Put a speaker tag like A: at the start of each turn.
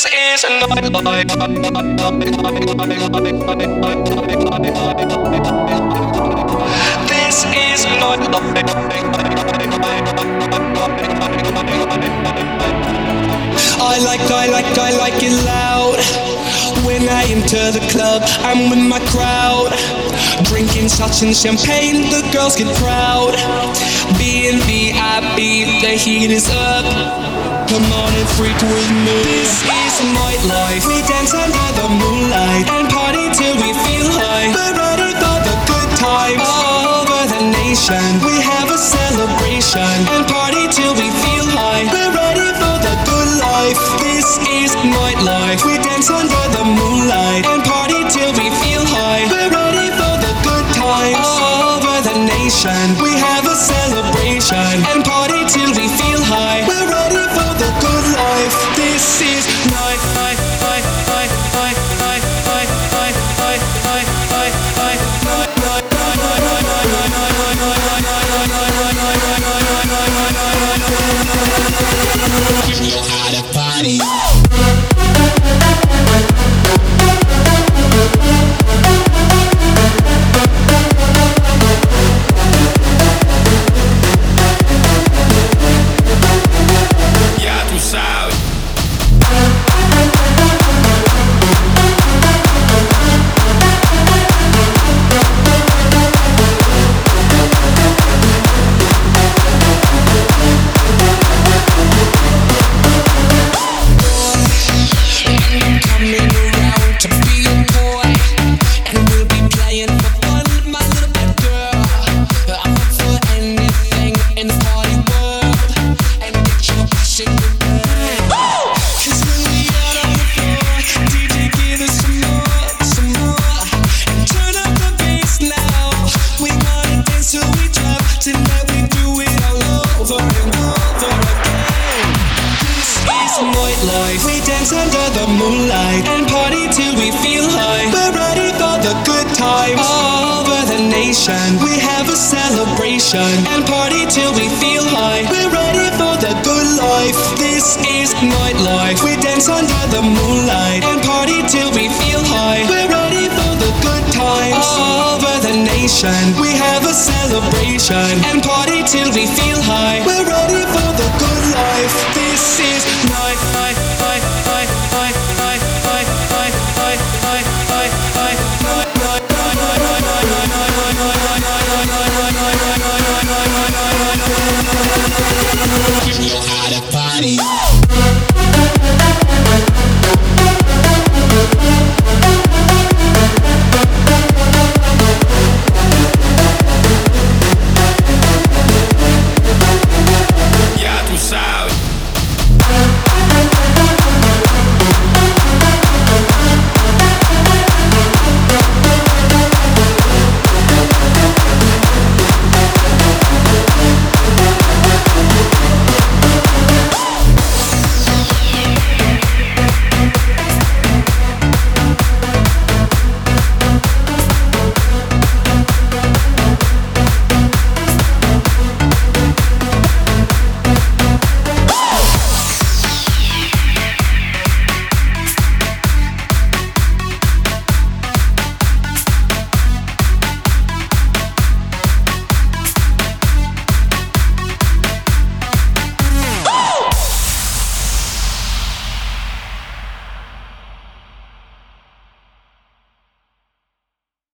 A: This is nightlife. This is nightlife.
B: I like, I like, I like it loud. When I enter the club, I'm with my crowd. Drinking shots and champagne, the girls get proud. Being VIP, the heat is up. Come on and freak with me. This is nightlife. We dance under the moonlight and party till we feel high. We're ready for the good times all over the nation. We have a celebration and party till we We dance under the moonlight and party till we feel high. We're ready for the good times all over the nation. We have a celebration and party till we feel high. We're ready for the good life. This is night, night, night, night, night, night, night, night, night, night, night, night, night, night,
C: You know how to party.
B: To be a boy, dance under the moonlight and party till we feel high. We're ready for the good times all over the nation. We have a celebration and party till we feel high. We're ready for the good life. This is nightlife. We dance under the moonlight and party till we feel high. We're ready for the good times all over the nation. We have a celebration and party till we feel high. We're money.